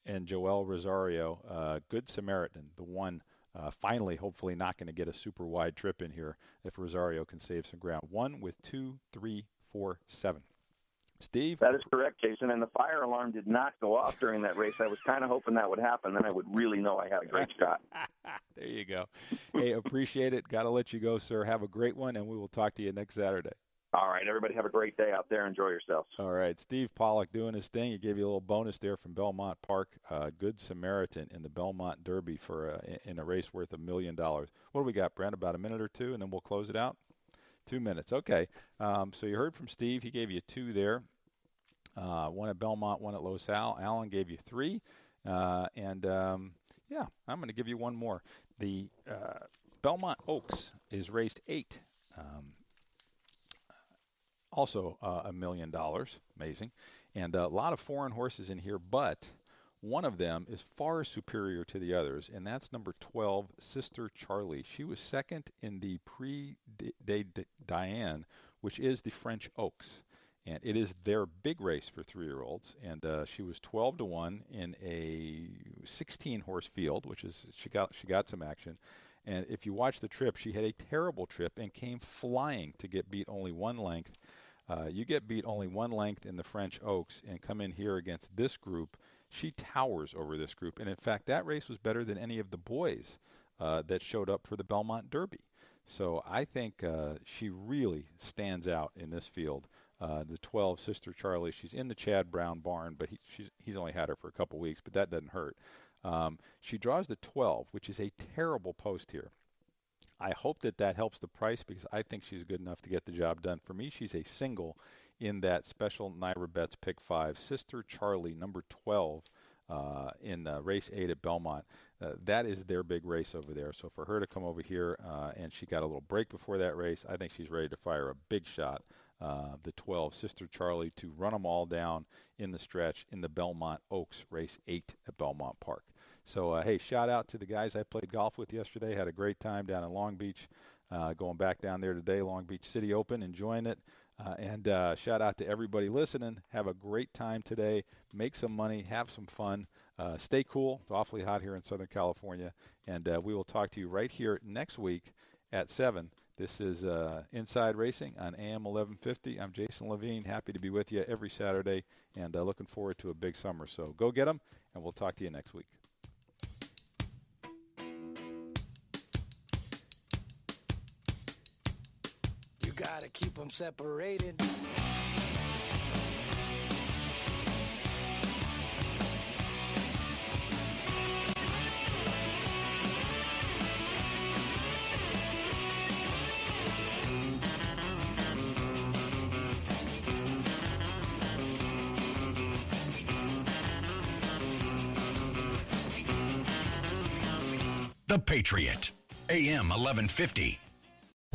and Joel Rosario. Uh, Good Samaritan, the one. Uh, finally, hopefully, not going to get a super wide trip in here if Rosario can save some ground. One with two, three, four, seven. Steve? That is correct, Jason. And the fire alarm did not go off during that race. I was kind of hoping that would happen. Then I would really know I had a great shot. there you go. Hey, appreciate it. Got to let you go, sir. Have a great one, and we will talk to you next Saturday. All right, everybody have a great day out there. Enjoy yourselves. All right, Steve Pollock doing his thing. He gave you a little bonus there from Belmont Park. Uh, Good Samaritan in the Belmont Derby for uh, in a race worth a million dollars. What do we got, Brent? About a minute or two, and then we'll close it out. Two minutes. Okay. Um, so you heard from Steve. He gave you two there. Uh, one at Belmont, one at Los Al. Alan gave you three. Uh, and um, yeah, I'm going to give you one more. The uh, Belmont Oaks is race eight. Um, also uh, a million dollars. Amazing. And a lot of foreign horses in here, but one of them is far superior to the others, and that's number 12, Sister Charlie. She was second in the Prix de Diane, which is the French Oaks. And it is their big race for three-year-olds, and uh, she was 12 to one in a 16-horse field, which is she got she got some action. And if you watch the trip, she had a terrible trip and came flying to get beat only one length. Uh, you get beat only one length in the French Oaks and come in here against this group. She towers over this group. And in fact, that race was better than any of the boys uh, that showed up for the Belmont Derby. So I think uh, she really stands out in this field. Uh, the 12 Sister Charlie, she's in the Chad Brown barn, but he, he's only had her for a couple weeks, but that doesn't hurt. Um, she draws the 12, which is a terrible post here. I hope that that helps the price because I think she's good enough to get the job done. For me, she's a single in that special NYRA Bets Pick 5. Sister Charlie, number 12 uh, in uh, race 8 at Belmont. Uh, that is their big race over there. So for her to come over here uh, and she got a little break before that race, I think she's ready to fire a big shot. Uh, the 12, Sister Charlie, to run them all down in the stretch in the Belmont Oaks race 8 at Belmont Park. So, uh, hey, shout out to the guys I played golf with yesterday. Had a great time down in Long Beach. Uh, going back down there today, Long Beach City Open, enjoying it. Uh, and uh, shout out to everybody listening. Have a great time today. Make some money. Have some fun. Uh, stay cool. It's awfully hot here in Southern California. And uh, we will talk to you right here next week at 7. This is uh, Inside Racing on AM 1150. I'm Jason Levine. Happy to be with you every Saturday and uh, looking forward to a big summer. So go get them, and we'll talk to you next week. them separated. The Patriot, AM 1150.